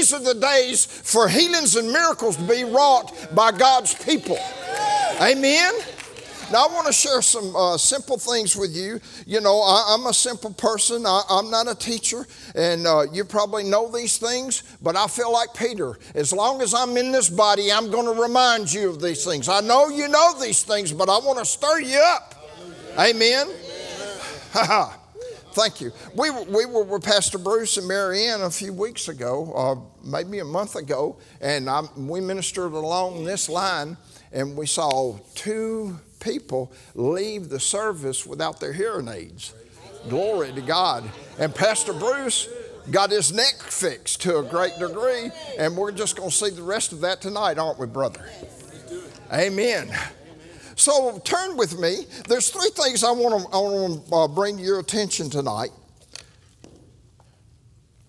these are the days for healings and miracles to be wrought by God's people. Amen. Now, I want to share some uh, simple things with you. You know, I, am a simple person, I, am not a teacher, and uh, you probably know these things, but I feel like Peter. As long as I'm in this body, I'm going to remind you of these things. I know you know these things, but I want to stir you up. Amen. Ha. Thank you. We, we were with Pastor Bruce and Mary Ann a few weeks ago, uh, maybe a month ago, and I, we ministered along this line, and we saw two people leave the service without their hearing aids. Glory to God. And Pastor Bruce got his neck fixed to a great degree, and we're just going to see the rest of that tonight, aren't we, brother? Amen. So turn with me. There's three things I want to, I want to uh, bring to your attention tonight.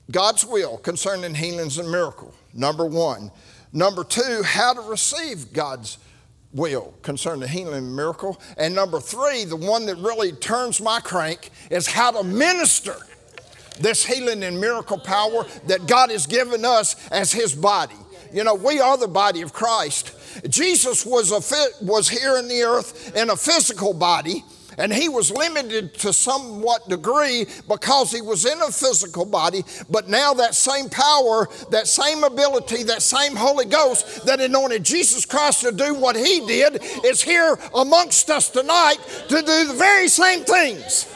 God's will concerning healings and miracles, number one. Number two, how to receive God's will concerning healing and miracle. And number three, the one that really turns my crank, is how to minister this healing and miracle power that God has given us as His body. You know, we are the body of Christ. Jesus was, a, was here in the earth in a physical body and he was limited to somewhat degree because he was in a physical body, but now that same power, that same ability, that same Holy Ghost that anointed Jesus Christ to do what he did is here amongst us tonight to do the very same things.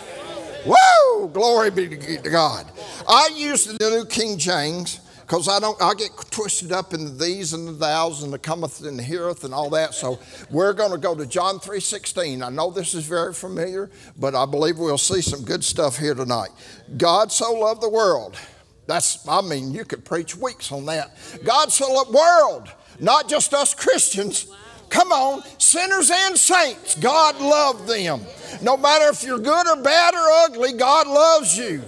Woo! Glory be to God. I use the New King James because I don't, I get twisted up in the these and the thous and the cometh and the heareth and all that. So we're going to go to John 3.16. I know this is very familiar, but I believe we'll see some good stuff here tonight. God so loved the world. That's, I mean, you could preach weeks on that. God so loved the world, not just us Christians. Come on, sinners and saints, God loved them. No matter if you're good or bad or ugly, God loves you.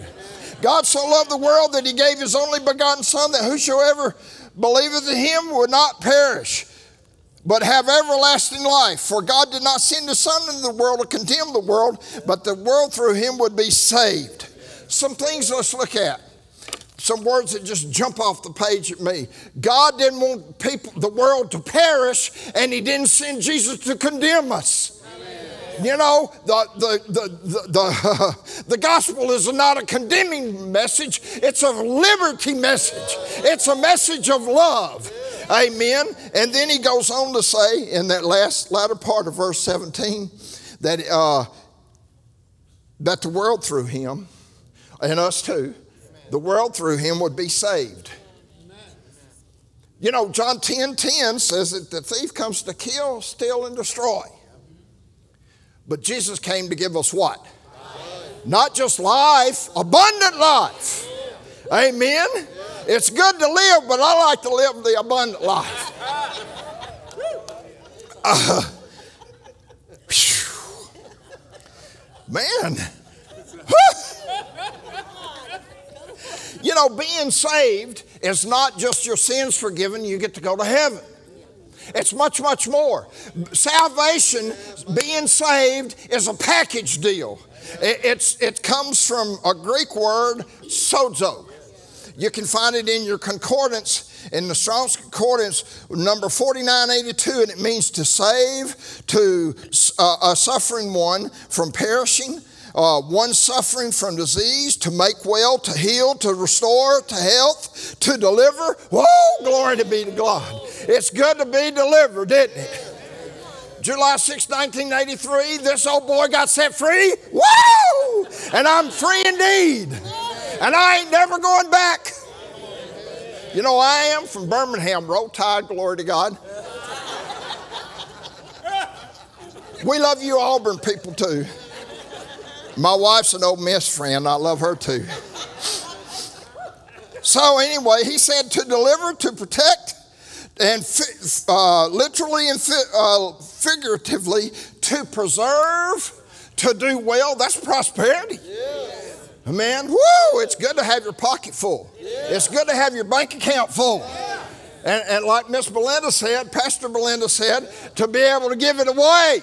God so loved the world that he gave his only begotten Son, that whosoever believeth in him would not perish, but have everlasting life. For God did not send his Son into the world to condemn the world, but the world through him would be saved. Some things let's look at. Some words that just jump off the page at me. God didn't want people, the world to perish, and He didn't send Jesus to condemn us. You know, the, the, the, the, the, gospel is not a condemning message, it's a liberty message. It's a message of love. Amen. And then he goes on to say in that last latter part of verse 17 that, uh, that the world through him, and us too, the world through him would be saved. You know, John 10 10 says that the thief comes to kill, steal, and destroy. But Jesus came to give us what? Not just life, abundant life. Amen. It's good to live, but I like to live the abundant life. Uh, man. you know, being saved is not just your sins forgiven, you get to go to heaven. It's much, much more. Salvation, being saved, is a package deal. It's, it comes from a Greek word, sozo. You can find it in your concordance, in the Strong's Concordance, number 4982, and it means to save, to uh, a suffering one from perishing, uh, one suffering from disease, to make well, to heal, to restore, to health, to deliver. Whoa, glory to be to God. It's good to be delivered, isn't it? July 6, 1983, this old boy got set free. Woo! And I'm free indeed. And I ain't never going back. You know, I am from Birmingham, Roll Tide, glory to God. We love you, Auburn people, too. My wife's an Ole Miss friend. I love her too. So, anyway, he said to deliver, to protect, and uh, literally and uh, figuratively, to preserve, to do well. That's prosperity. Yeah. Man, whoo, it's good to have your pocket full. Yeah. It's good to have your bank account full. Yeah. And, and like Miss Belinda said, Pastor Belinda said, to be able to give it away.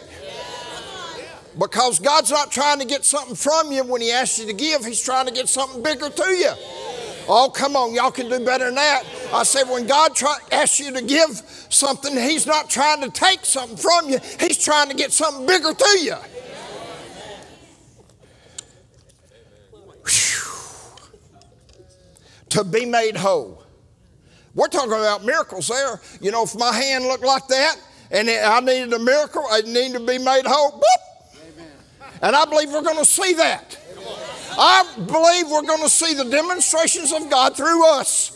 Because God's not trying to get something from you when He asks you to give, He's trying to get something bigger to you. Oh, come on, y'all can do better than that. I said, when God try, asks you to give something, He's not trying to take something from you, He's trying to get something bigger to you. To be made whole. We're talking about miracles there. You know, if my hand looked like that and I needed a miracle, I needed to be made whole. Boop. And I believe we're going to see that. I believe we're going to see the demonstrations of God through us.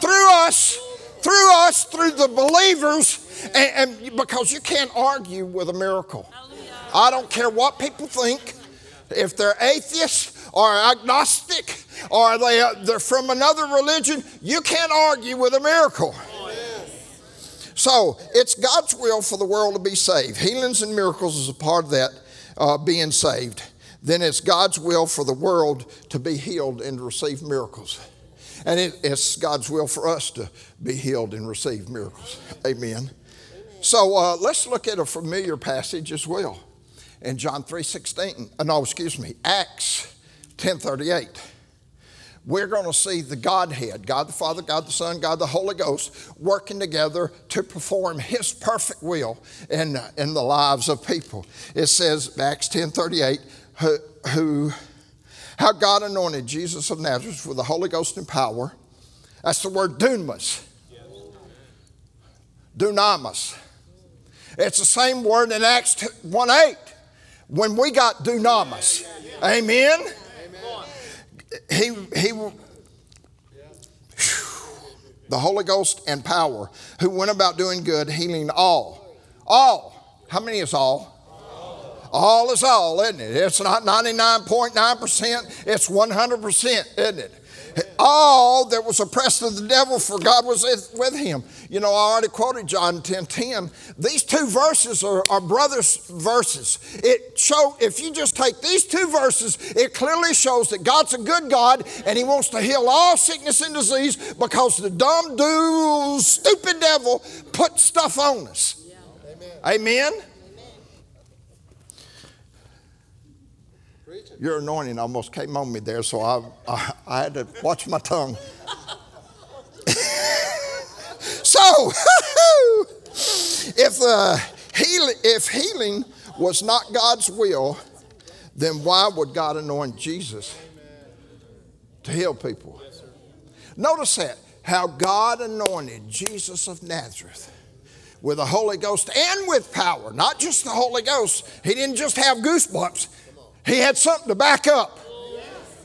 Through us. Through us, through the believers. And, and because you can't argue with a miracle. I don't care what people think. If they're atheists or agnostic or they, uh, they're from another religion, you can't argue with a miracle. So it's God's will for the world to be saved. Healings and miracles is a part of that uh, being saved then it's God's will for the world to be healed and receive miracles. And it, it's God's will for us to be healed and receive miracles. Amen. So uh, let's look at a familiar passage as well. In John 3.16, uh, no, excuse me, Acts 10.38. We're going to see the Godhead, God the Father, God the Son, God the Holy Ghost, working together to perform His perfect will in, in the lives of people. It says, Acts 10.38, who, who how God anointed Jesus of Nazareth with the Holy Ghost and power. That's the word dunamis. Dunamis. It's the same word in Acts 1 8 when we got dunamis. Amen. He, he, the Holy Ghost and power, who went about doing good, healing all. All. How many is all? All is all, isn't it? It's not 99.9%, it's 100%, isn't it? All that was oppressed of the devil, for God was with him. You know, I already quoted John 10 10. These two verses are, are brothers' verses. It show if you just take these two verses, it clearly shows that God's a good God and He wants to heal all sickness and disease because the dumb, do, stupid devil put stuff on us. Yeah. Amen. Amen. Your anointing almost came on me there, so I, I, I had to watch my tongue. so, if, uh, if healing was not God's will, then why would God anoint Jesus to heal people? Notice that, how God anointed Jesus of Nazareth with the Holy Ghost and with power, not just the Holy Ghost. He didn't just have goosebumps, he had something to back up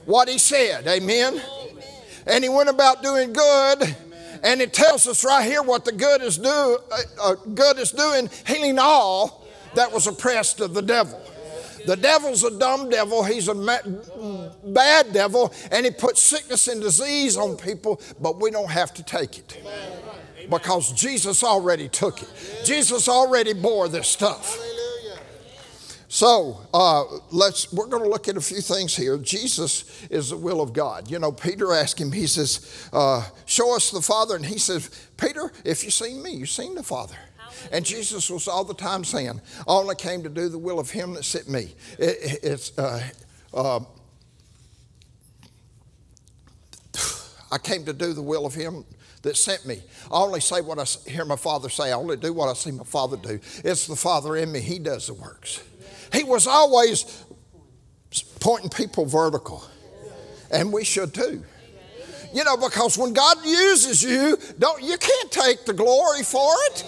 what he said. Amen. And he went about doing good. And it tells us right here what the good is do, uh, uh, good is doing, healing all that was oppressed of the devil. The devil's a dumb devil. He's a bad devil, and he puts sickness and disease on people, but we don't have to take it because Jesus already took it. Jesus already bore this stuff. So uh, let's we're going to look at a few things here. Jesus is the will of God. You know, Peter asked him. He says, uh, "Show us the Father," and he says, "Peter, if you've seen me, you've seen the Father." And Jesus was all the time saying, "I only came to do the will of Him that sent me." It, it's uh, uh, I came to do the will of Him that sent me. I only say what I hear my Father say. I only do what I see my Father do. It's the Father in me. He does the works. He was always pointing people vertical. And we should too. You know, because when God uses you, don't you can't take the glory for it.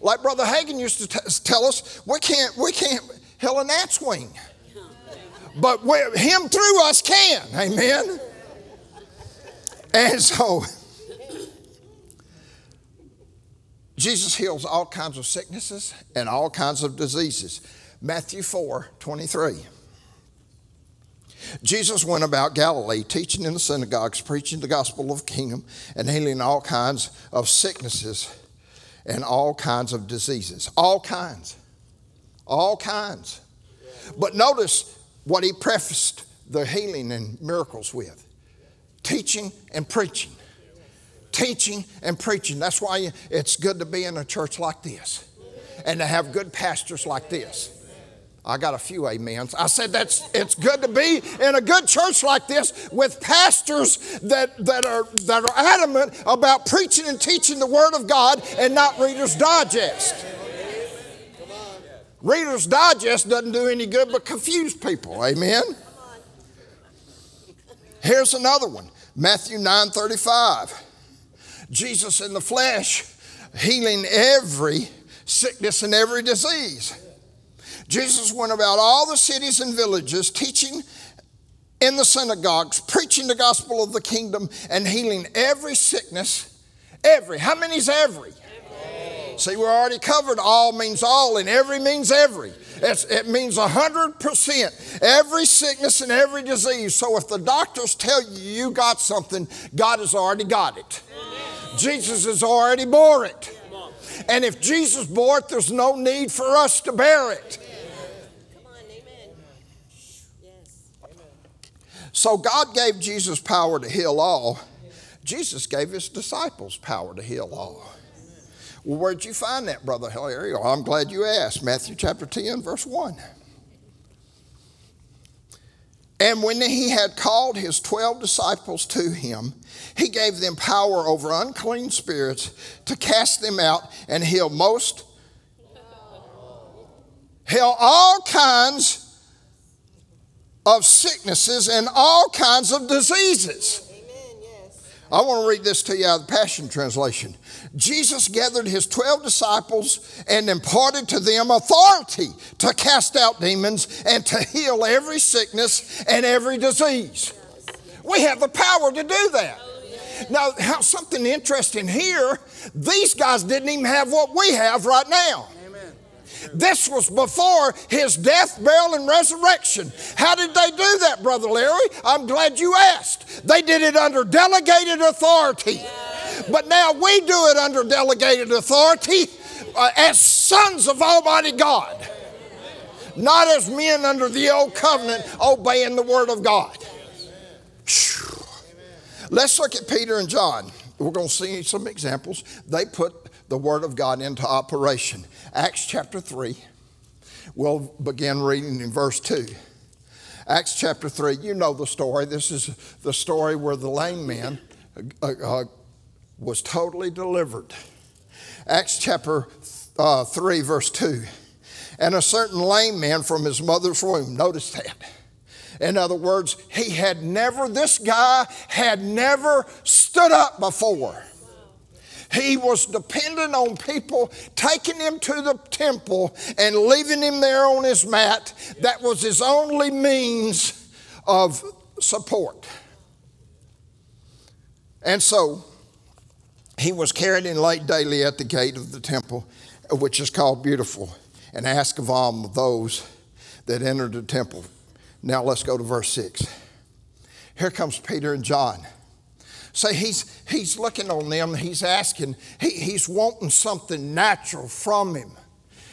Like Brother Hagin used to t- tell us, we can't we can't hell a gnat's wing. But him through us can. Amen. And so Jesus heals all kinds of sicknesses and all kinds of diseases. Matthew 4 23. Jesus went about Galilee, teaching in the synagogues, preaching the gospel of the kingdom, and healing all kinds of sicknesses and all kinds of diseases. All kinds. All kinds. But notice what he prefaced the healing and miracles with teaching and preaching. Teaching and preaching. That's why it's good to be in a church like this and to have good pastors like this. I got a few amens. I said that's it's good to be in a good church like this with pastors that, that are that are adamant about preaching and teaching the Word of God and not Reader's Digest. Reader's Digest doesn't do any good but confuse people. Amen. Here's another one. Matthew 9 35. Jesus in the flesh healing every sickness and every disease. Jesus went about all the cities and villages teaching in the synagogues, preaching the gospel of the kingdom and healing every sickness. Every. How many's every? every. See, we're already covered all means all and every means every. It's, it means 100%. Every sickness and every disease. So if the doctors tell you you got something, God has already got it. Amen. Jesus has already bore it. And if Jesus bore it, there's no need for us to bear it. So God gave Jesus power to heal all. Jesus gave his disciples power to heal all. Well, where'd you find that, Brother? Well, I'm glad you asked. Matthew chapter 10, verse 1. And when he had called his 12 disciples to him, he gave them power over unclean spirits to cast them out and heal most, heal all kinds of sicknesses and all kinds of diseases. I want to read this to you out of the Passion Translation. Jesus gathered his 12 disciples and imparted to them authority to cast out demons and to heal every sickness and every disease. We have the power to do that. Now, how, something interesting here, these guys didn't even have what we have right now. This was before his death, burial, and resurrection. How did they do that, Brother Larry? I'm glad you asked. They did it under delegated authority. But now we do it under delegated authority uh, as sons of Almighty God, not as men under the old covenant obeying the Word of God. Let's look at Peter and John. We're going to see some examples. They put the Word of God into operation. Acts chapter 3, we'll begin reading in verse 2. Acts chapter 3, you know the story. This is the story where the lame man uh, uh, was totally delivered. Acts chapter uh, 3, verse 2. And a certain lame man from his mother's womb, notice that. In other words, he had never, this guy had never stood up before. He was dependent on people taking him to the temple and leaving him there on his mat. That was his only means of support. And so he was carried in laid daily at the gate of the temple, which is called Beautiful, and asked of all those that entered the temple. Now let's go to verse 6. Here comes Peter and John. So he's, he's looking on them, he's asking, he, he's wanting something natural from him.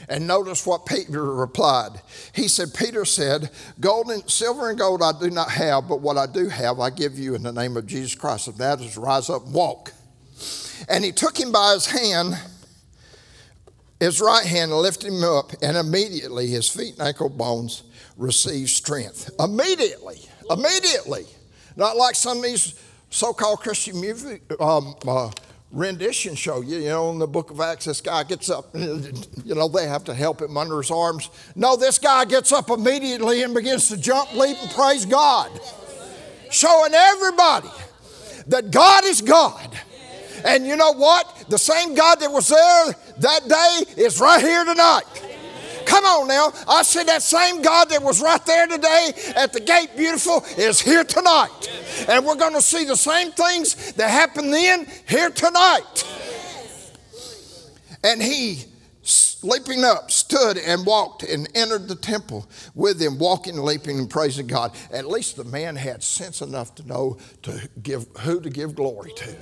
And notice what Peter replied. He said, Peter said, Gold and silver and gold I do not have, but what I do have I give you in the name of Jesus Christ. And that is rise up and walk. And he took him by his hand, his right hand, and lifted him up, and immediately his feet and ankle bones received strength. Immediately, immediately. Not like some of these so-called Christian music um, uh, rendition show. You, you know, in the book of Acts, this guy gets up, you know, they have to help him under his arms. No, this guy gets up immediately and begins to jump, leap, and praise God, showing everybody that God is God. And you know what? The same God that was there that day is right here tonight. Come on now. I said that same God that was right there today at the gate, beautiful, is here tonight. And we're going to see the same things that happened then here tonight. And he, leaping up, stood and walked and entered the temple with him, walking, leaping, and praising God. At least the man had sense enough to know to give who to give glory to.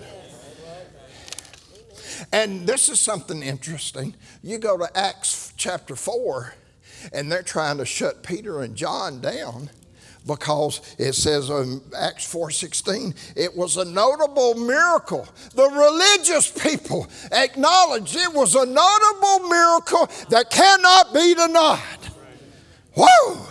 And this is something interesting. You go to Acts chapter 4, and they're trying to shut Peter and John down because it says in Acts 4:16 it was a notable miracle. The religious people acknowledged it was a notable miracle that cannot be denied. Whoa!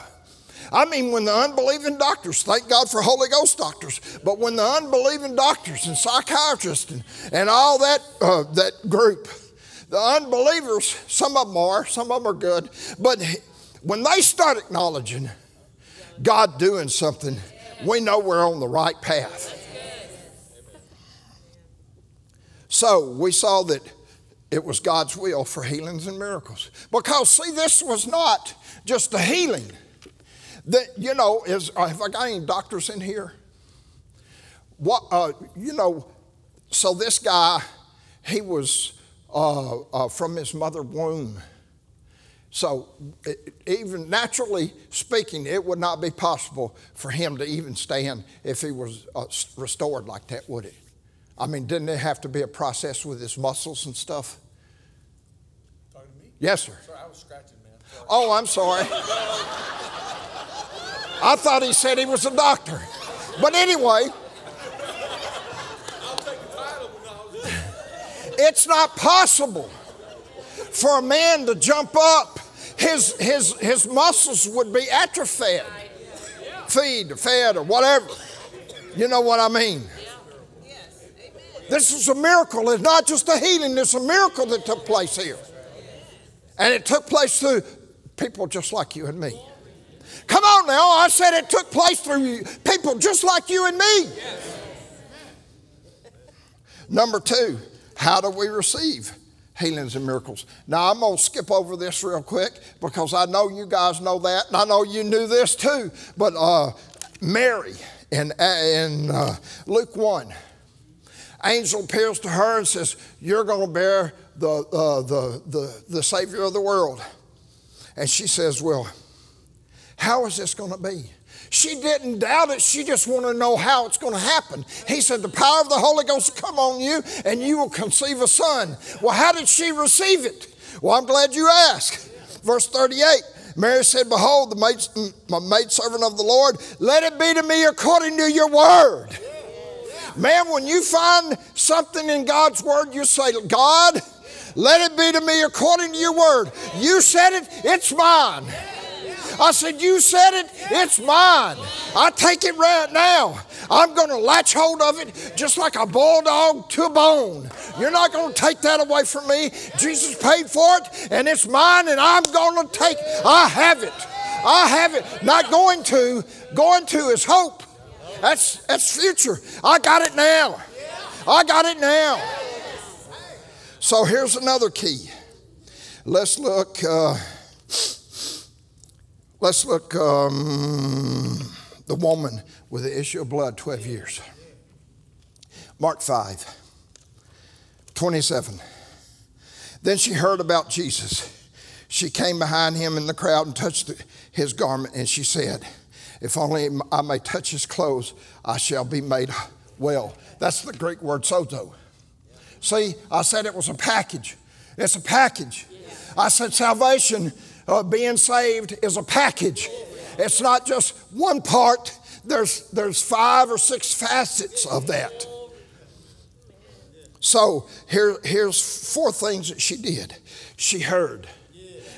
I mean, when the unbelieving doctors, thank God for Holy Ghost doctors, but when the unbelieving doctors and psychiatrists and, and all that, uh, that group, the unbelievers, some of them are, some of them are good, but when they start acknowledging God doing something, we know we're on the right path. So we saw that it was God's will for healings and miracles. Because, see, this was not just a healing. That, you know, is, uh, have I got any doctors in here? What, uh, you know, so this guy, he was uh, uh, from his mother womb. So, it, even naturally speaking, it would not be possible for him to even stand if he was uh, restored like that, would it? I mean, didn't it have to be a process with his muscles and stuff? Talking to me? Yes, sir. Sorry, I was scratching, man. Sorry. Oh, I'm sorry. I thought he said he was a doctor. But anyway, I'll take the title, but no, I was it's not possible for a man to jump up. His, his, his muscles would be atrophied, feed, fed, or whatever. You know what I mean? This is a miracle. It's not just a healing, it's a miracle that took place here. And it took place through people just like you and me. Come on now, I said it took place through people just like you and me. Number two, how do we receive healings and miracles? Now, I'm going to skip over this real quick because I know you guys know that, and I know you knew this too. But uh, Mary in, in uh, Luke 1, angel appears to her and says, You're going to bear the, uh, the, the, the Savior of the world. And she says, Well, how is this going to be? She didn't doubt it. She just wanted to know how it's going to happen. He said, The power of the Holy Ghost will come on you and you will conceive a son. Well, how did she receive it? Well, I'm glad you asked. Verse 38 Mary said, Behold, the maid, my maidservant of the Lord, let it be to me according to your word. Man, when you find something in God's word, you say, God, let it be to me according to your word. You said it, it's mine. I said, You said it, it's mine. I take it right now. I'm going to latch hold of it just like a bulldog to a bone. You're not going to take that away from me. Jesus paid for it, and it's mine, and I'm going to take I have it. I have it. Not going to, going to is hope. That's, that's future. I got it now. I got it now. So here's another key. Let's look. Uh, let's look. Um, the woman with the issue of blood, 12 years. Mark 5, 27. Then she heard about Jesus. She came behind him in the crowd and touched his garment, and she said, If only I may touch his clothes, I shall be made well. That's the Greek word sozo. See, I said it was a package. It's a package. I said salvation, uh, being saved, is a package. It's not just one part, there's, there's five or six facets of that. So here, here's four things that she did. She heard.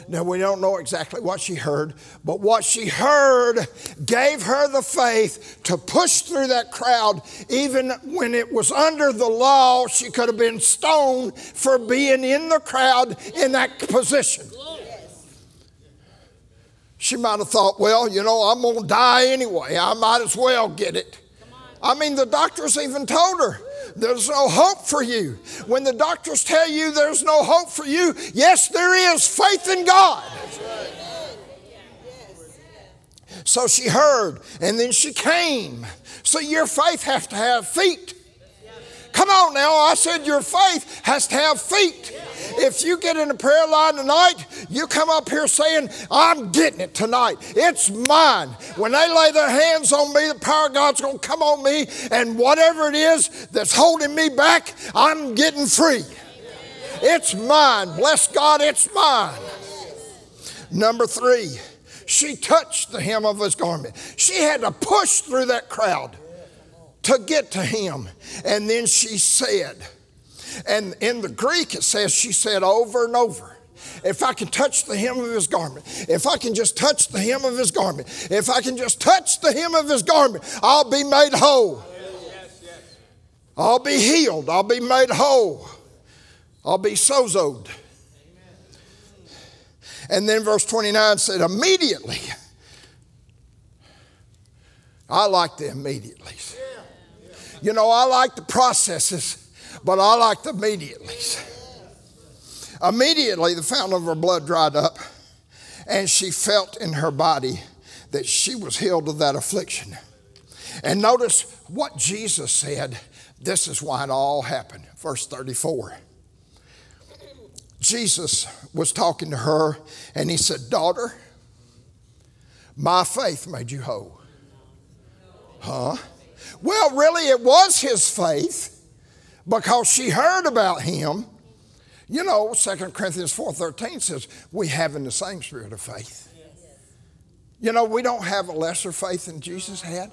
Now, we don't know exactly what she heard, but what she heard gave her the faith to push through that crowd. Even when it was under the law, she could have been stoned for being in the crowd in that position. She might have thought, well, you know, I'm going to die anyway. I might as well get it. I mean, the doctors even told her, there's no hope for you. When the doctors tell you there's no hope for you, yes, there is faith in God. So she heard and then she came. So your faith has to have feet. Come on now, I said your faith has to have feet. If you get in a prayer line tonight, you come up here saying, I'm getting it tonight. It's mine. When they lay their hands on me, the power of God's going to come on me, and whatever it is that's holding me back, I'm getting free. It's mine. Bless God, it's mine. Number three, she touched the hem of his garment. She had to push through that crowd to get to him. And then she said, and in the Greek it says she said over and over. If I can touch the hem of his garment, if I can just touch the hem of his garment, if I can just touch the hem of his garment, I'll be made whole. I'll be healed. I'll be made whole. I'll be sozoed. And then verse 29 said, immediately. I like the immediately. You know, I like the processes, but I like the immediately. Immediately, the fountain of her blood dried up, and she felt in her body that she was healed of that affliction. And notice what Jesus said. This is why it all happened. Verse 34. Jesus was talking to her, and he said, Daughter, my faith made you whole. Huh? Well, really, it was his faith because she heard about him. You know, 2 Corinthians 4.13 says, we have in the same spirit of faith. You know, we don't have a lesser faith than Jesus had.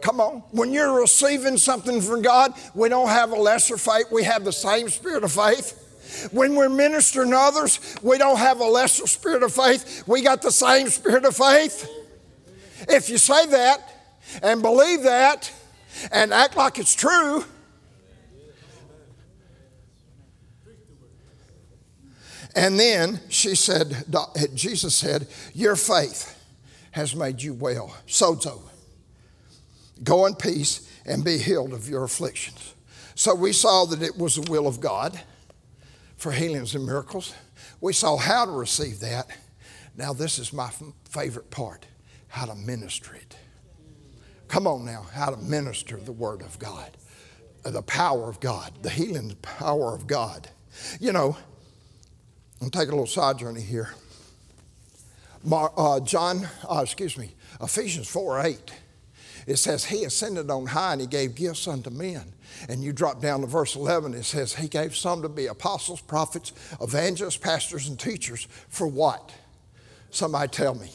Come on. When you're receiving something from God, we don't have a lesser faith. We have the same spirit of faith. When we're ministering to others, we don't have a lesser spirit of faith. We got the same spirit of faith. If you say that and believe that and act like it's true, and then she said, Jesus said, Your faith has made you well. Sozo. Go in peace and be healed of your afflictions. So we saw that it was the will of God for healings and miracles. We saw how to receive that. Now, this is my favorite part how to minister it. Come on now, how to minister the Word of God, uh, the power of God, the healing power of God. You know, I'm taking a little side journey here. Mar, uh, John, uh, excuse me, Ephesians 4 8. It says, He ascended on high and He gave gifts unto men. And you drop down to verse 11, it says, He gave some to be apostles, prophets, evangelists, pastors, and teachers. For what? Somebody tell me.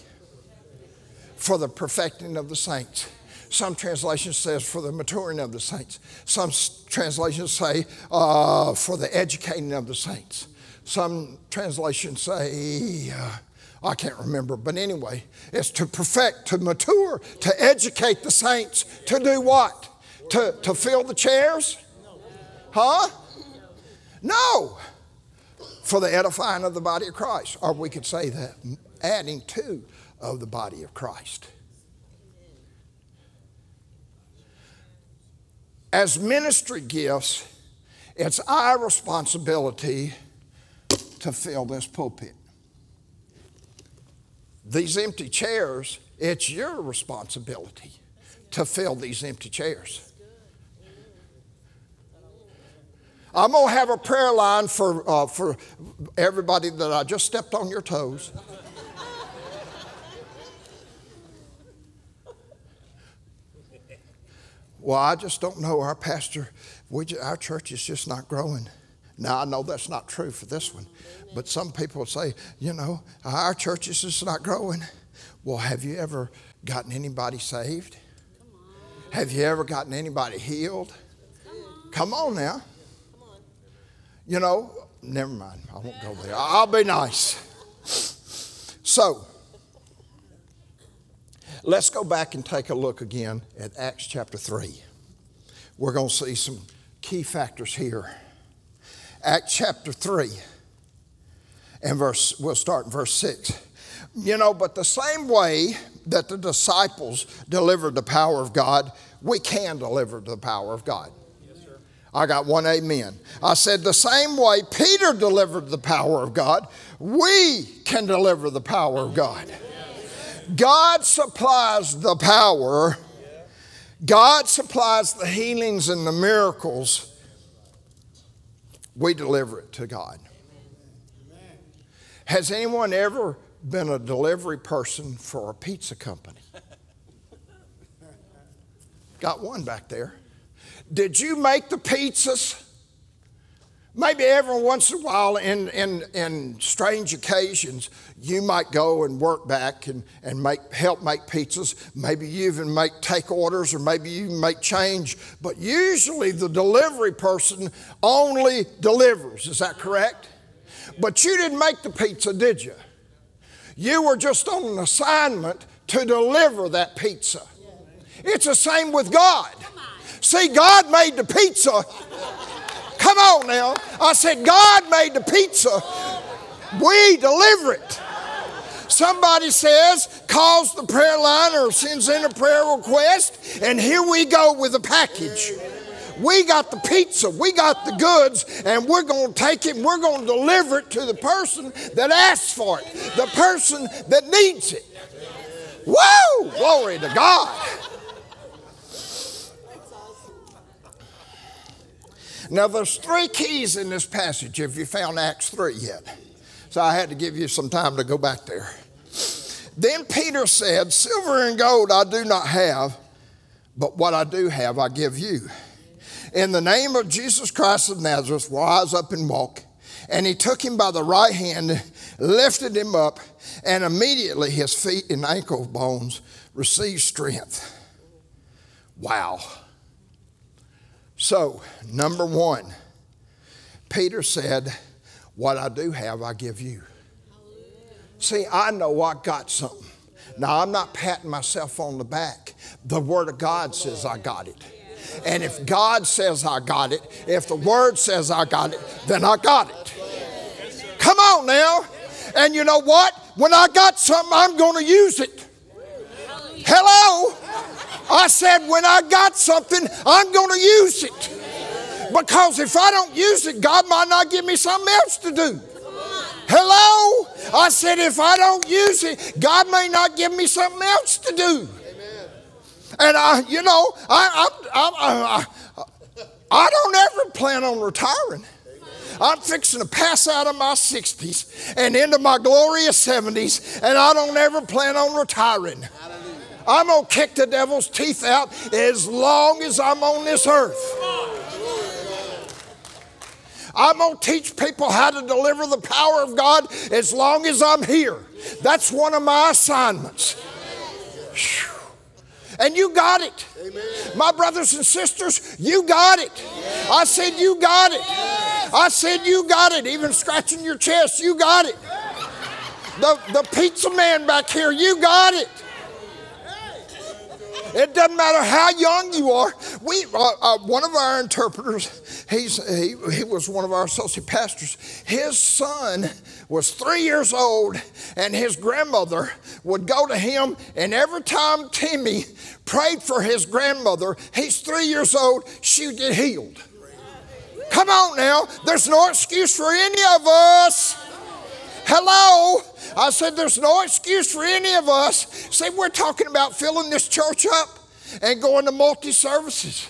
For the perfecting of the saints. Some translations says for the maturing of the saints. Some translations say uh, for the educating of the saints. Some translations say, uh, I can't remember, but anyway, it's to perfect, to mature, to educate the saints, to do what? To, to fill the chairs? Huh? No. For the edifying of the body of Christ. Or we could say that, adding to of the body of Christ. As ministry gifts, it's our responsibility to fill this pulpit. These empty chairs, it's your responsibility to fill these empty chairs. I'm going to have a prayer line for, uh, for everybody that I just stepped on your toes. Well, I just don't know. Our pastor, we just, our church is just not growing. Now, I know that's not true for this one, but some people say, you know, our church is just not growing. Well, have you ever gotten anybody saved? Have you ever gotten anybody healed? Come on now. You know, never mind. I won't go there. I'll be nice. So, let's go back and take a look again at Acts chapter 3. We're going to see some key factors here. Acts chapter 3 and verse we'll start in verse 6. You know, but the same way that the disciples delivered the power of God, we can deliver the power of God. I got one amen. I said, the same way Peter delivered the power of God, we can deliver the power of God. God supplies the power, God supplies the healings and the miracles. We deliver it to God. Has anyone ever been a delivery person for a pizza company? Got one back there. Did you make the pizzas? Maybe every once in a while, in, in, in strange occasions, you might go and work back and, and make, help make pizzas. Maybe you even make take orders or maybe you make change. But usually the delivery person only delivers. Is that correct? But you didn't make the pizza, did you? You were just on an assignment to deliver that pizza. It's the same with God. See, God made the pizza. Come on now. I said, God made the pizza. We deliver it. Somebody says, calls the prayer line or sends in a prayer request, and here we go with a package. We got the pizza, we got the goods, and we're going to take it and we're going to deliver it to the person that asks for it, the person that needs it. Whoa! Glory to God. Now, there's three keys in this passage if you found Acts 3 yet. So I had to give you some time to go back there. Then Peter said, Silver and gold I do not have, but what I do have I give you. In the name of Jesus Christ of Nazareth, rise up and walk. And he took him by the right hand, lifted him up, and immediately his feet and ankle bones received strength. Wow. So, number one, Peter said, What I do have, I give you. See, I know I got something. Now, I'm not patting myself on the back. The Word of God says I got it. And if God says I got it, if the Word says I got it, then I got it. Come on now. And you know what? When I got something, I'm going to use it. Hello? I said, when I got something, I'm going to use it. Because if I don't use it, God might not give me something else to do. Hello? I said, if I don't use it, God may not give me something else to do. Amen. And I, you know, I, I, I, I, don't ever plan on retiring. I'm fixing to pass out of my 60s and into my glorious 70s, and I don't ever plan on retiring. I'm going to kick the devil's teeth out as long as I'm on this earth. I'm going to teach people how to deliver the power of God as long as I'm here. That's one of my assignments. Whew. And you got it. Amen. My brothers and sisters, you got it. Yes. I said, You got it. Yes. I said, You got it. Even scratching your chest, you got it. The, the pizza man back here, you got it. It doesn't matter how young you are. We, uh, uh, one of our interpreters, he's, he, he was one of our associate pastors. His son was three years old, and his grandmother would go to him, and every time Timmy prayed for his grandmother, he's three years old, she would get healed. Come on now, there's no excuse for any of us. Hello? I said, There's no excuse for any of us. Say, we're talking about filling this church up and going to multi services.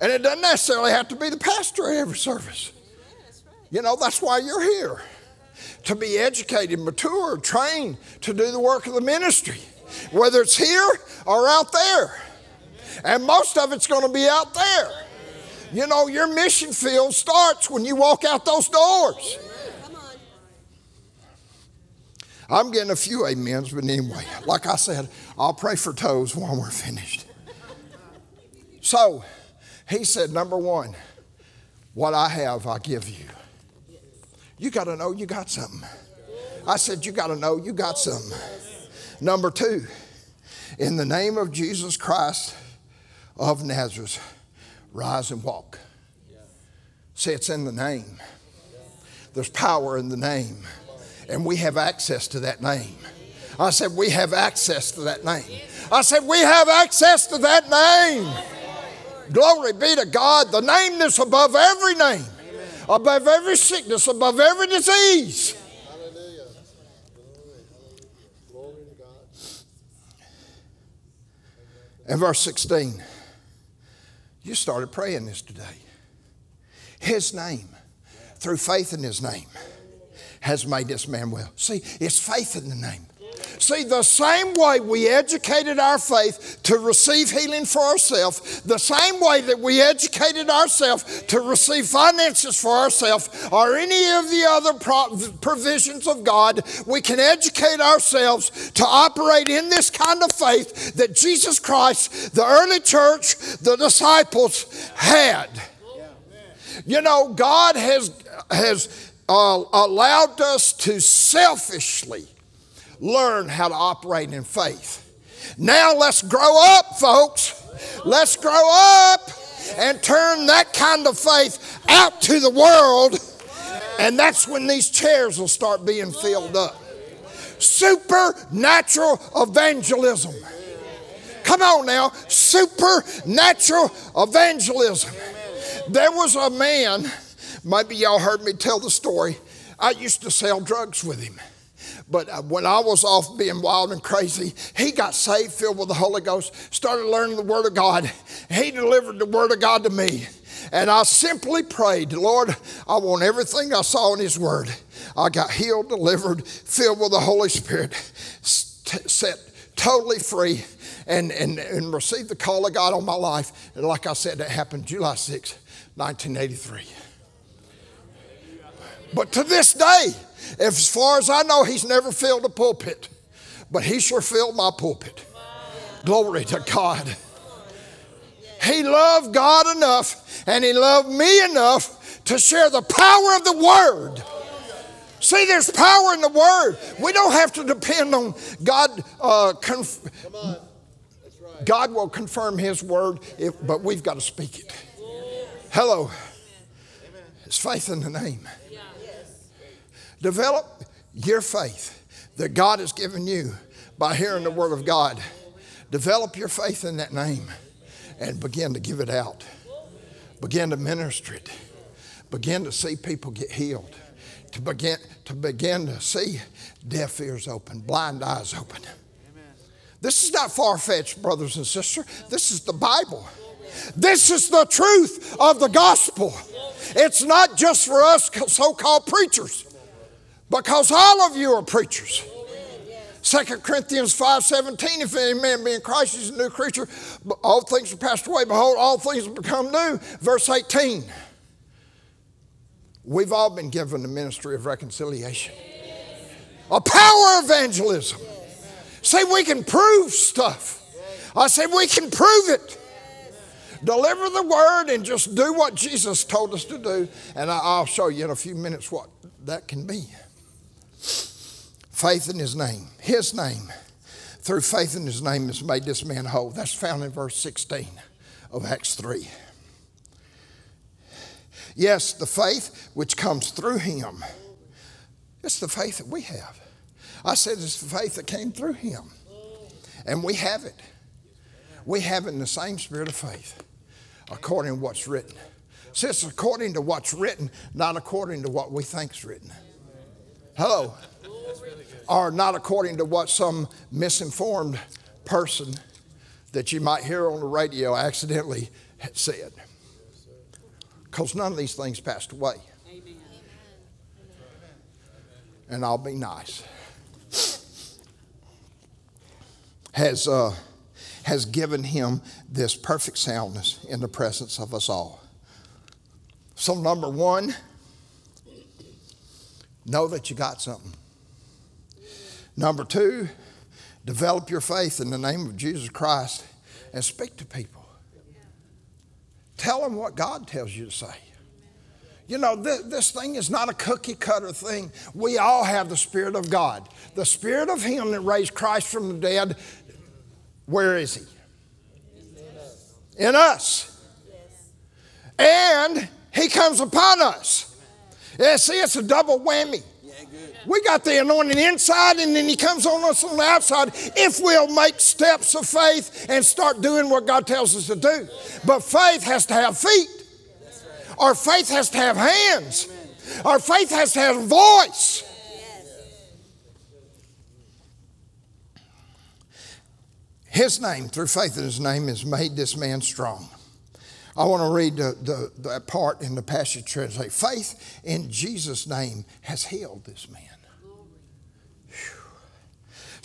And it doesn't necessarily have to be the pastor at every service. You know, that's why you're here to be educated, mature, trained to do the work of the ministry, whether it's here or out there. And most of it's going to be out there. You know, your mission field starts when you walk out those doors. I'm getting a few amens, but anyway, like I said, I'll pray for toes when we're finished. So he said, number one, what I have, I give you. You got to know you got something. I said, you got to know you got something. Number two, in the name of Jesus Christ of Nazareth, rise and walk. See, it's in the name. There's power in the name, and we have access to that name. I said, We have access to that name. I said, We have access to that name. Glory be to God, the name that's above every name, above every sickness, above every disease. Hallelujah. Glory to God. And verse 16. You started praying this today. His name, through faith in His name, has made this man well. See, it's faith in the name. See, the same way we educated our faith to receive healing for ourselves, the same way that we educated ourselves to receive finances for ourselves or any of the other provisions of God, we can educate ourselves to operate in this kind of faith that Jesus Christ, the early church, the disciples had. You know, God has, has uh, allowed us to selfishly learn how to operate in faith. Now let's grow up, folks. Let's grow up and turn that kind of faith out to the world. And that's when these chairs will start being filled up. Supernatural evangelism. Come on now, supernatural evangelism. There was a man, maybe y'all heard me tell the story. I used to sell drugs with him. But uh, when I was off being wild and crazy, he got saved, filled with the Holy Ghost, started learning the Word of God. He delivered the Word of God to me. And I simply prayed, Lord, I want everything I saw in His Word. I got healed, delivered, filled with the Holy Spirit, set totally free, and, and, and received the call of God on my life. And like I said, that happened July 6, 1983. But to this day, as far as I know, he's never filled a pulpit, but he sure filled my pulpit. Glory to God. He loved God enough and he loved me enough to share the power of the Word. See, there's power in the Word. We don't have to depend on God. Uh, conf- God will confirm His Word, if, but we've got to speak it. Hello. It's faith in the name. Develop your faith that God has given you by hearing the Word of God. Develop your faith in that name and begin to give it out. Begin to minister it. Begin to see people get healed. To begin, to begin to see deaf ears open, blind eyes open. This is not far fetched, brothers and sisters. This is the Bible. This is the truth of the gospel. It's not just for us so called preachers because all of you are preachers. 2 Corinthians 5.17, if any man be in Christ, he's a new creature. All things are passed away. Behold, all things have become new. Verse 18. We've all been given the ministry of reconciliation. A power evangelism. Say we can prove stuff. I say we can prove it. Deliver the word and just do what Jesus told us to do. And I'll show you in a few minutes what that can be. Faith in his name, his name, through faith in his name has made this man whole. That's found in verse 16 of Acts 3. Yes, the faith which comes through him. It's the faith that we have. I said it's the faith that came through him. And we have it. We have it in the same spirit of faith, according to what's written. See, it's according to what's written, not according to what we think's written. Hello or not according to what some misinformed person that you might hear on the radio accidentally said. Because none of these things passed away. Amen. And I'll be nice. Has, uh, has given him this perfect soundness in the presence of us all. So, number one, know that you got something. Number two, develop your faith in the name of Jesus Christ and speak to people. Tell them what God tells you to say. You know, this, this, thing is not a cookie cutter thing. We all have the Spirit of God. The Spirit of Him that raised Christ from the dead, where is He? In us. And He comes upon us. Yeah, see, it's a double whammy. Yeah, We got the anointing inside, and then He comes on us on the outside if we'll make steps of faith and start doing what God tells us to do. But faith has to have feet, our faith has to have hands, our faith has to have voice. His name, through faith in His name, has made this man strong. I want to read the, the, the part in the passage translate. Faith in Jesus' name has healed this man.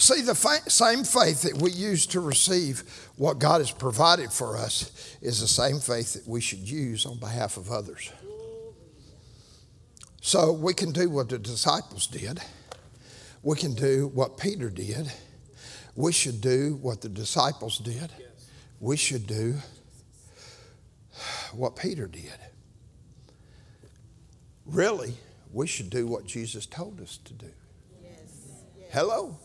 See, the fa- same faith that we use to receive what God has provided for us is the same faith that we should use on behalf of others. So we can do what the disciples did, we can do what Peter did, we should do what the disciples did, we should do what Peter did. really, we should do what Jesus told us to do. Hello?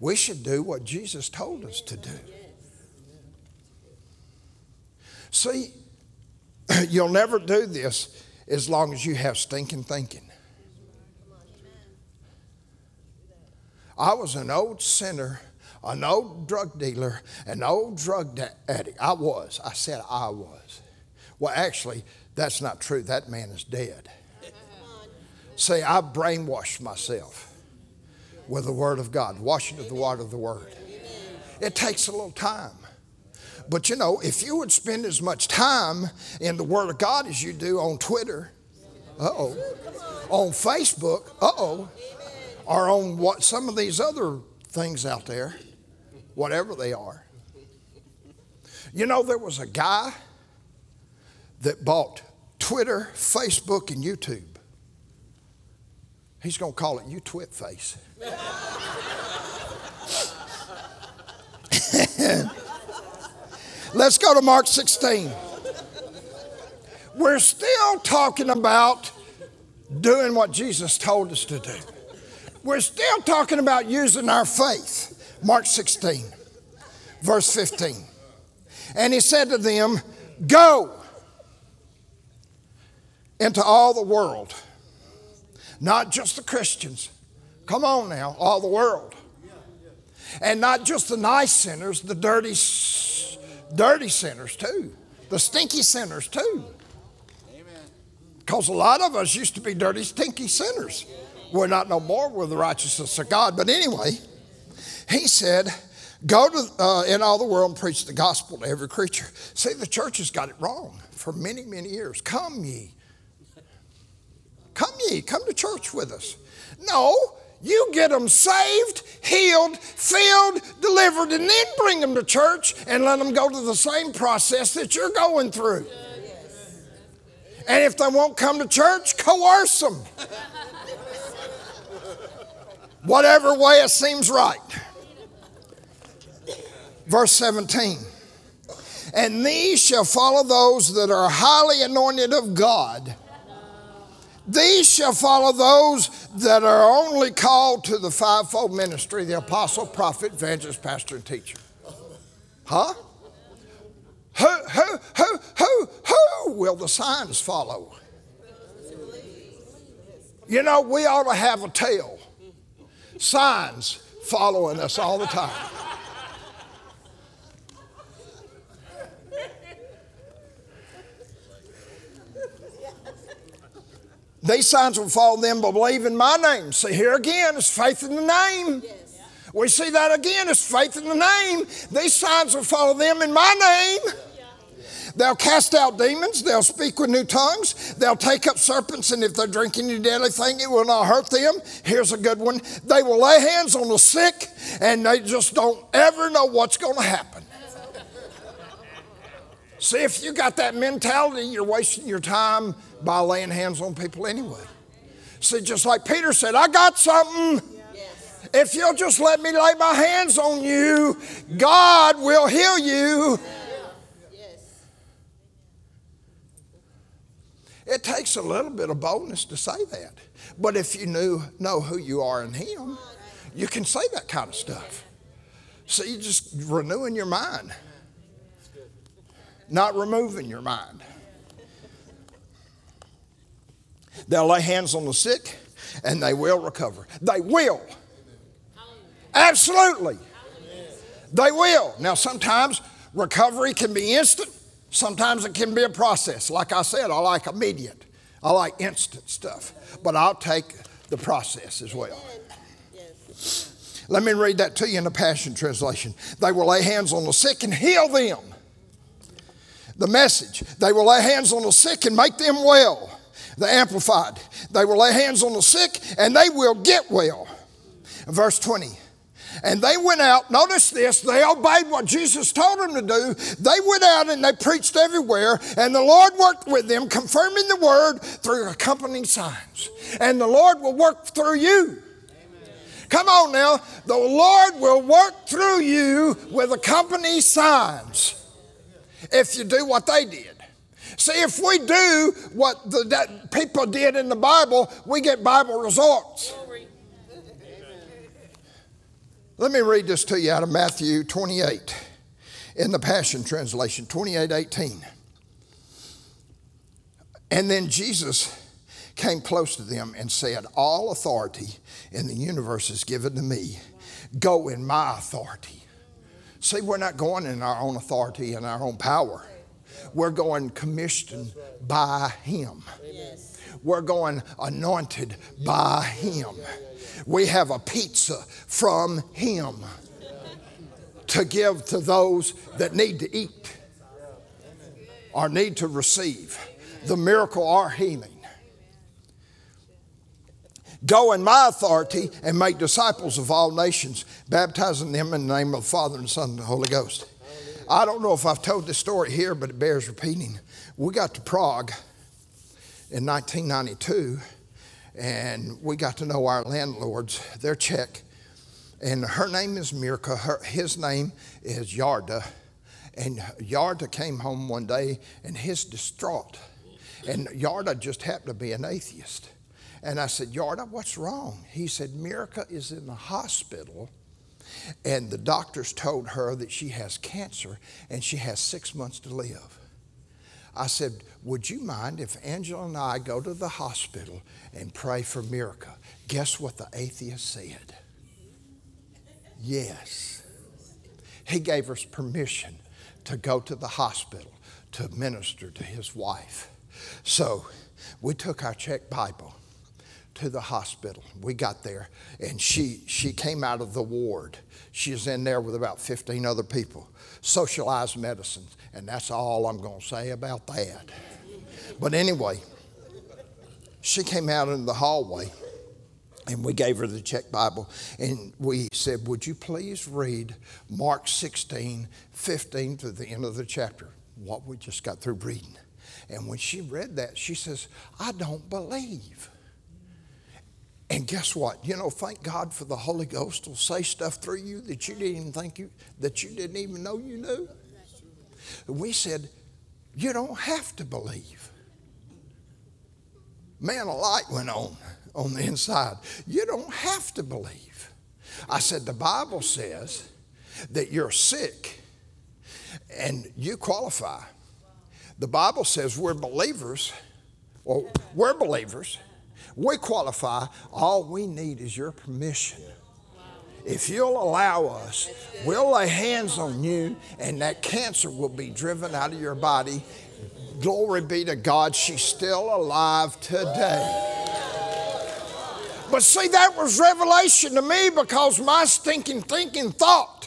We should do what Jesus told us to do. See, you'll never do this as long as you have stinking thinking. I was an old sinner, an old drug dealer, an old drug addict. I was. I said I was. Well, actually, that's not true. That man is dead. See, I brainwashed myself with the Word of God, washing of the water of the Word. It takes a little time. But you know, if you would spend as much time in the Word of God as you do on Twitter, uh oh, on Facebook, uh oh, or on what some of these other things out there, whatever they are. You know, there was a guy that bought Twitter, Facebook, and YouTube. He's going to call it You Twit Face. Let's go to Mark 16. We're still talking about doing what Jesus told us to do. We're still talking about using our faith. Mark 16, verse 15. And he said to them, Go into all the world, not just the Christians. Come on now, all the world. And not just the nice sinners, the dirty dirty sinners too, the stinky sinners too. Because a lot of us used to be dirty, stinky sinners. We're not no more. We're the righteousness of God. But anyway, he said, Go to, uh, in all the world and preach the gospel to every creature. See, the church has got it wrong for many, many years. Come ye. Come ye. Come to church with us. No, you get them saved, healed, filled, delivered, and then bring them to church and let them go to the same process that you're going through. And if they won't come to church, coerce them. Whatever way it seems right. Verse 17. And these shall follow those that are highly anointed of God these shall follow those that are only called to the fivefold ministry the apostle, prophet, evangelist, pastor, and teacher. Huh? Who, who, who, who, who will the signs follow? You know, we ought to have a tail. Signs following us all the time. These signs will follow them but believe in my name. See, here again, it's faith in the name. Yes. We see that again, it's faith in the name. These signs will follow them in my name. They'll cast out demons. They'll speak with new tongues. They'll take up serpents, and if they're drinking any deadly thing, it will not hurt them. Here's a good one. They will lay hands on the sick, and they just don't ever know what's going to happen. See, if you got that mentality, you're wasting your time by laying hands on people anyway. See, just like Peter said, I got something. Yes. If you'll just let me lay my hands on you, God will heal you. Yes. It takes a little bit of boldness to say that. But if you knew, know who you are in Him, you can say that kind of stuff. So you just renewing your mind, not removing your mind. They'll lay hands on the sick and they will recover. They will. Absolutely. They will. Now, sometimes recovery can be instant, sometimes it can be a process. Like I said, I like immediate, I like instant stuff, but I'll take the process as well. Let me read that to you in the Passion Translation. They will lay hands on the sick and heal them. The message they will lay hands on the sick and make them well the Amplified. They will lay hands on the sick and they will get well. Verse 20. And they went out, notice this, they obeyed what Jesus told them to do. They went out and they preached everywhere, and the Lord worked with them, confirming the word through accompanying signs. And the Lord will work through you. Come on now, the Lord will work through you with accompanying signs if you do what they did. See, if we do what the, people did in the Bible, we get Bible results. Let me read this to you out of Matthew 28 in the Passion Translation, 28 18. And then Jesus came close to them and said, All authority in the universe is given to me. Go in my authority. See, we're not going in our own authority and our own power. We're going commissioned by Him. We're going anointed by Him. We have a pizza from Him to give to those that need to eat or need to receive the miracle or healing. Go in my authority and make disciples of all nations, baptizing them in the name of the Father and the Son and the Holy Ghost. I don't know if I've told this story here, but it bears repeating. We got to Prague in 1992, and we got to know our landlords. They're Czech, and her name is Mirka. Her, his name is Yarda. And Yarda came home one day, and he's distraught. And Yarda just happened to be an atheist. And I said, Yarda, what's wrong? He said, Mirka is in the hospital and the doctors told her that she has cancer and she has six months to live. I said, Would you mind if Angela and I go to the hospital and pray for Mirka? Guess what the atheist said? Yes. He gave us permission to go to the hospital to minister to his wife. So we took our Czech Bible to the hospital. We got there, and she, she came out of the ward. She's in there with about 15 other people. Socialized medicine, and that's all I'm going to say about that. But anyway, she came out in the hallway, and we gave her the Czech Bible, and we said, Would you please read Mark 16, 15 to the end of the chapter? What we just got through reading. And when she read that, she says, I don't believe. And guess what? You know, thank God for the Holy Ghost will say stuff through you that you didn't even think you that you didn't even know you knew. We said, you don't have to believe. Man, a light went on on the inside. You don't have to believe. I said, the Bible says that you're sick and you qualify. The Bible says we're believers, or we're believers we qualify. All we need is your permission. If you'll allow us, we'll lay hands on you, and that cancer will be driven out of your body. Glory be to God, she's still alive today. But see, that was revelation to me because my stinking thinking thought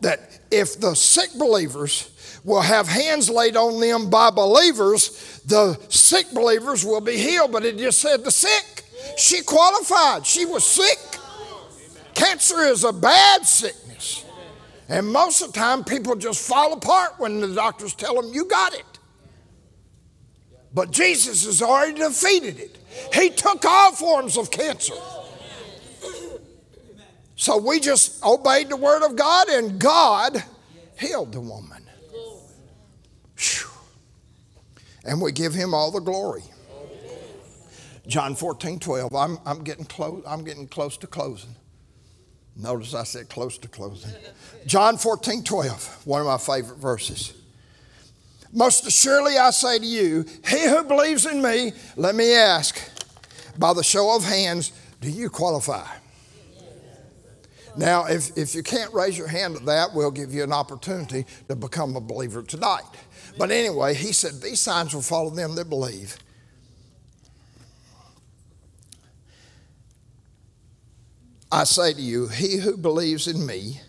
that if the sick believers will have hands laid on them by believers, the sick believers will be healed. But it just said the sick. She qualified. She was sick. Cancer is a bad sickness. And most of the time, people just fall apart when the doctors tell them, you got it. But Jesus has already defeated it. He took all forms of cancer. So we just obeyed the word of God, and God healed the woman. Whew. And we give him all the glory. John 14, 12. I'm, I'm, getting close, I'm getting close to closing. Notice I said close to closing. John 14, 12, one of my favorite verses. Most assuredly I say to you, he who believes in me, let me ask, by the show of hands, do you qualify? Now, if, if you can't raise your hand at that, we'll give you an opportunity to become a believer tonight. But anyway, he said, These signs will follow them that believe. I say to you, he who believes in me,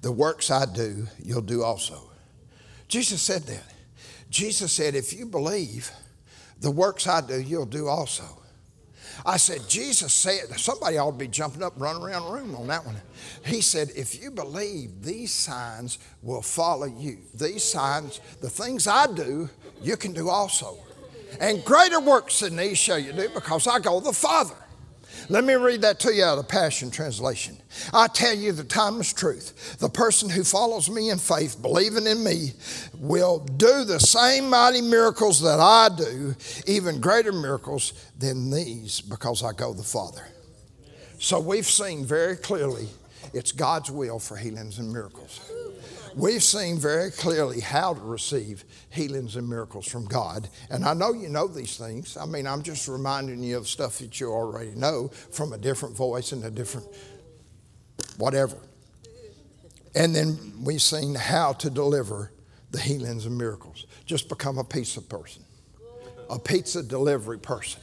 the works I do, you'll do also. Jesus said that. Jesus said, if you believe, the works I do, you'll do also. I said, Jesus said, somebody ought to be jumping up, running around the room on that one. He said, if you believe, these signs will follow you. These signs, the things I do, you can do also. And greater works than these shall you do because I go to the Father. Let me read that to you out of the Passion Translation. I tell you the timeless truth. The person who follows me in faith, believing in me, will do the same mighty miracles that I do, even greater miracles than these, because I go the Father. So we've seen very clearly it's God's will for healings and miracles. We've seen very clearly how to receive healings and miracles from God. And I know you know these things. I mean, I'm just reminding you of stuff that you already know from a different voice and a different whatever. And then we've seen how to deliver the healings and miracles. Just become a pizza person, a pizza delivery person.